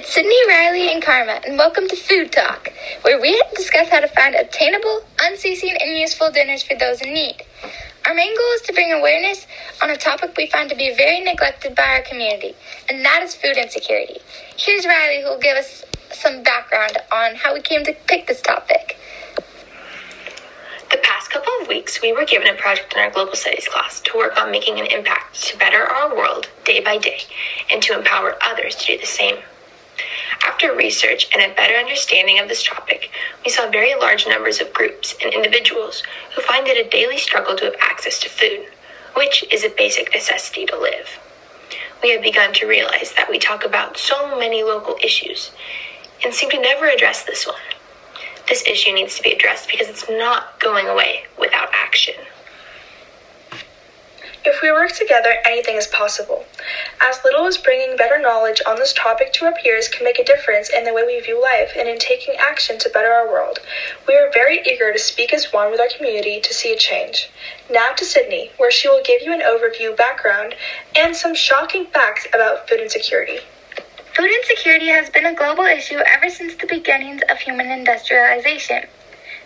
It's Sydney, Riley, and Karma, and welcome to Food Talk, where we discuss how to find obtainable, unceasing, and useful dinners for those in need. Our main goal is to bring awareness on a topic we find to be very neglected by our community, and that is food insecurity. Here's Riley, who will give us some background on how we came to pick this topic. The past couple of weeks, we were given a project in our Global Studies class to work on making an impact to better our world day by day and to empower others to do the same. After research and a better understanding of this topic, we saw very large numbers of groups and individuals who find it a daily struggle to have access to food, which is a basic necessity to live. We have begun to realize that we talk about so many local issues and seem to never address this one. This issue needs to be addressed because it's not going away without action. If we work together, anything is possible. As little as bringing better knowledge on this topic to our peers can make a difference in the way we view life and in taking action to better our world. We are very eager to speak as one with our community to see a change. Now to Sydney, where she will give you an overview, background, and some shocking facts about food insecurity. Food insecurity has been a global issue ever since the beginnings of human industrialization.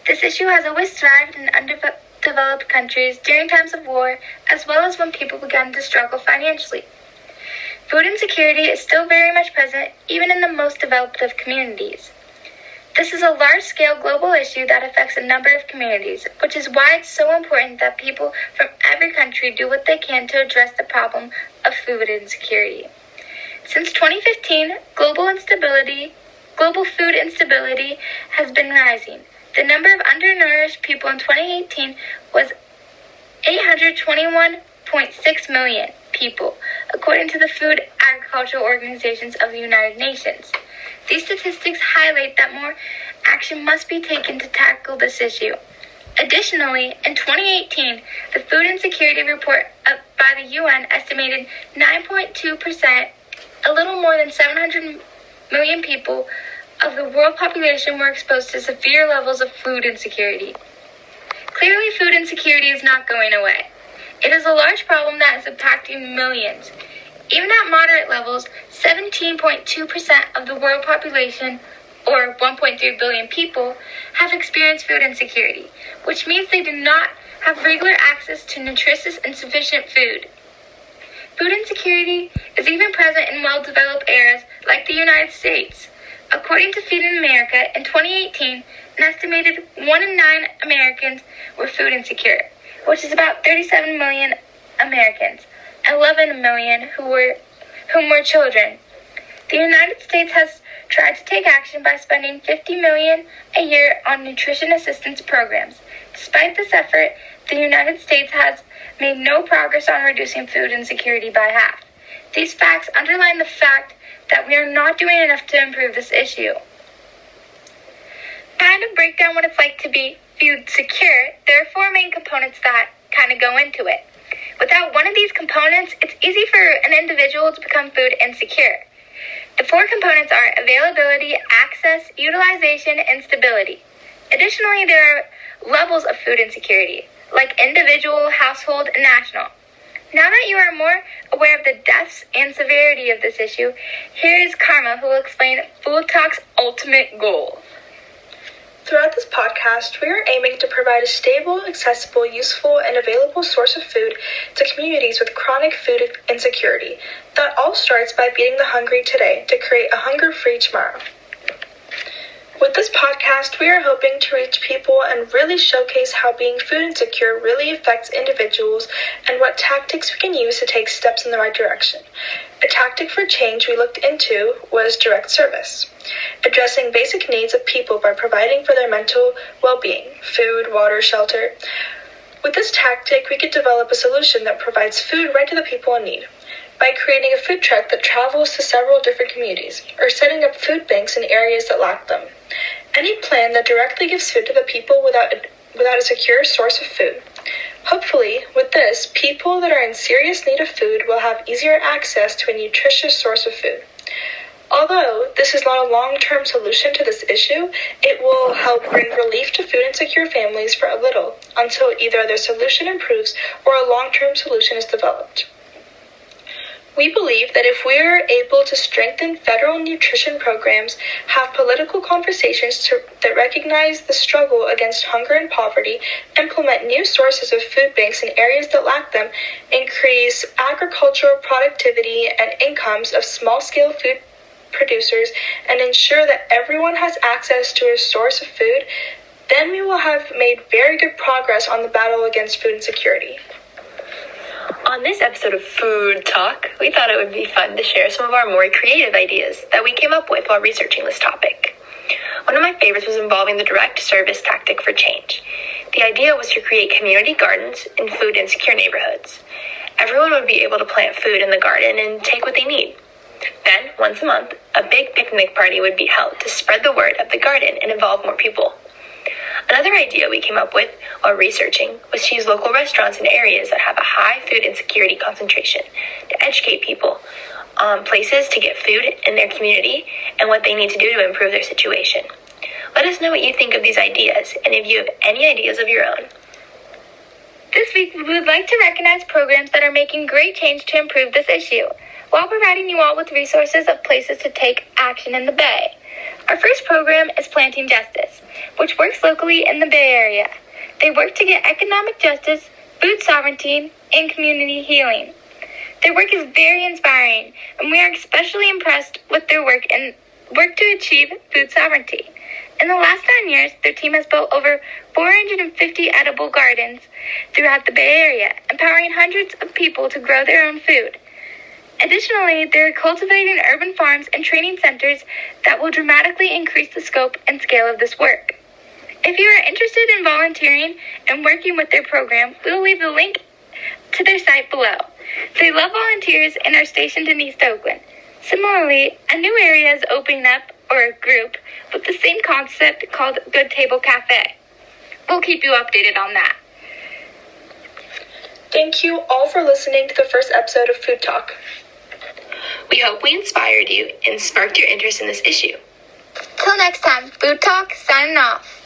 This issue has always thrived in underdeveloped developed countries during times of war, as well as when people began to struggle financially. Food insecurity is still very much present even in the most developed of communities. This is a large scale global issue that affects a number of communities, which is why it's so important that people from every country do what they can to address the problem of food insecurity. Since 2015, global instability, global food instability has been rising. The number of undernourished people in 2018 was 821.6 million people, according to the Food Agricultural Organizations of the United Nations. These statistics highlight that more action must be taken to tackle this issue. Additionally, in 2018, the Food Insecurity Report by the UN estimated 9.2%, a little more than 700 million people, of the world population were exposed to severe levels of food insecurity. Clearly, food insecurity is not going away. It is a large problem that is impacting millions. Even at moderate levels, 17.2% of the world population, or 1.3 billion people, have experienced food insecurity, which means they do not have regular access to nutritious and sufficient food. Food insecurity is even present in well developed areas like the United States. According to Feeding America, in 2018, an estimated 1 in 9 Americans were food insecure, which is about 37 million Americans, 11 million who were, whom were children. The United States has tried to take action by spending 50 million a year on nutrition assistance programs. Despite this effort, the United States has made no progress on reducing food insecurity by half. These facts underline the fact that we are not doing enough to improve this issue. Kind of break down what it's like to be food secure, there are four main components that kind of go into it. Without one of these components, it's easy for an individual to become food insecure. The four components are availability, access, utilization, and stability. Additionally, there are levels of food insecurity, like individual, household, and national. Now that you are more aware of the depths and severity of this issue, here is Karma who will explain Food Talk's ultimate goal. Throughout this podcast, we are aiming to provide a stable, accessible, useful, and available source of food to communities with chronic food insecurity. That all starts by beating the hungry today to create a hunger free tomorrow. With this podcast, we are hoping to reach people and really showcase how being food insecure really affects individuals and what tactics we can use to take steps in the right direction. A tactic for change we looked into was direct service, addressing basic needs of people by providing for their mental well being food, water, shelter. With this tactic, we could develop a solution that provides food right to the people in need by creating a food truck that travels to several different communities, or setting up food banks in areas that lack them. Any plan that directly gives food to the people without a, without a secure source of food. Hopefully, with this, people that are in serious need of food will have easier access to a nutritious source of food. Although this is not a long term solution to this issue, it will help bring relief to food insecure families for a little until either their solution improves or a long term solution is developed. We believe that if we are able to strengthen federal nutrition programs, have political conversations to, that recognize the struggle against hunger and poverty, implement new sources of food banks in areas that lack them, increase agricultural productivity and incomes of small scale food producers, and ensure that everyone has access to a source of food, then we will have made very good progress on the battle against food insecurity. On this episode of Food Talk, we thought it would be fun to share some of our more creative ideas that we came up with while researching this topic. One of my favorites was involving the direct service tactic for change. The idea was to create community gardens in food insecure neighborhoods. Everyone would be able to plant food in the garden and take what they need. Then, once a month, a big picnic party would be held to spread the word of the garden and involve more people. Another idea we came up with while researching was to use local restaurants in areas that have a high food insecurity concentration to educate people on places to get food in their community and what they need to do to improve their situation. Let us know what you think of these ideas and if you have any ideas of your own. This week, we would like to recognize programs that are making great change to improve this issue, while providing you all with resources of places to take action in the Bay. Our first program is Planting Justice, which works locally in the Bay Area. They work to get economic justice, food sovereignty, and community healing. Their work is very inspiring, and we are especially impressed with their work and work to achieve food sovereignty. In the last nine years, their team has built over 450 edible gardens throughout the Bay Area, empowering hundreds of people to grow their own food. Additionally, they're cultivating urban farms and training centers that will dramatically increase the scope and scale of this work. If you are interested in volunteering and working with their program, we will leave the link to their site below. They love volunteers and are stationed in East Oakland. Similarly, a new area is opening up, or a group, with the same concept called Good Table Cafe. We'll keep you updated on that. Thank you all for listening to the first episode of Food Talk. We hope we inspired you and sparked your interest in this issue. Till next time, Food Talk signing off.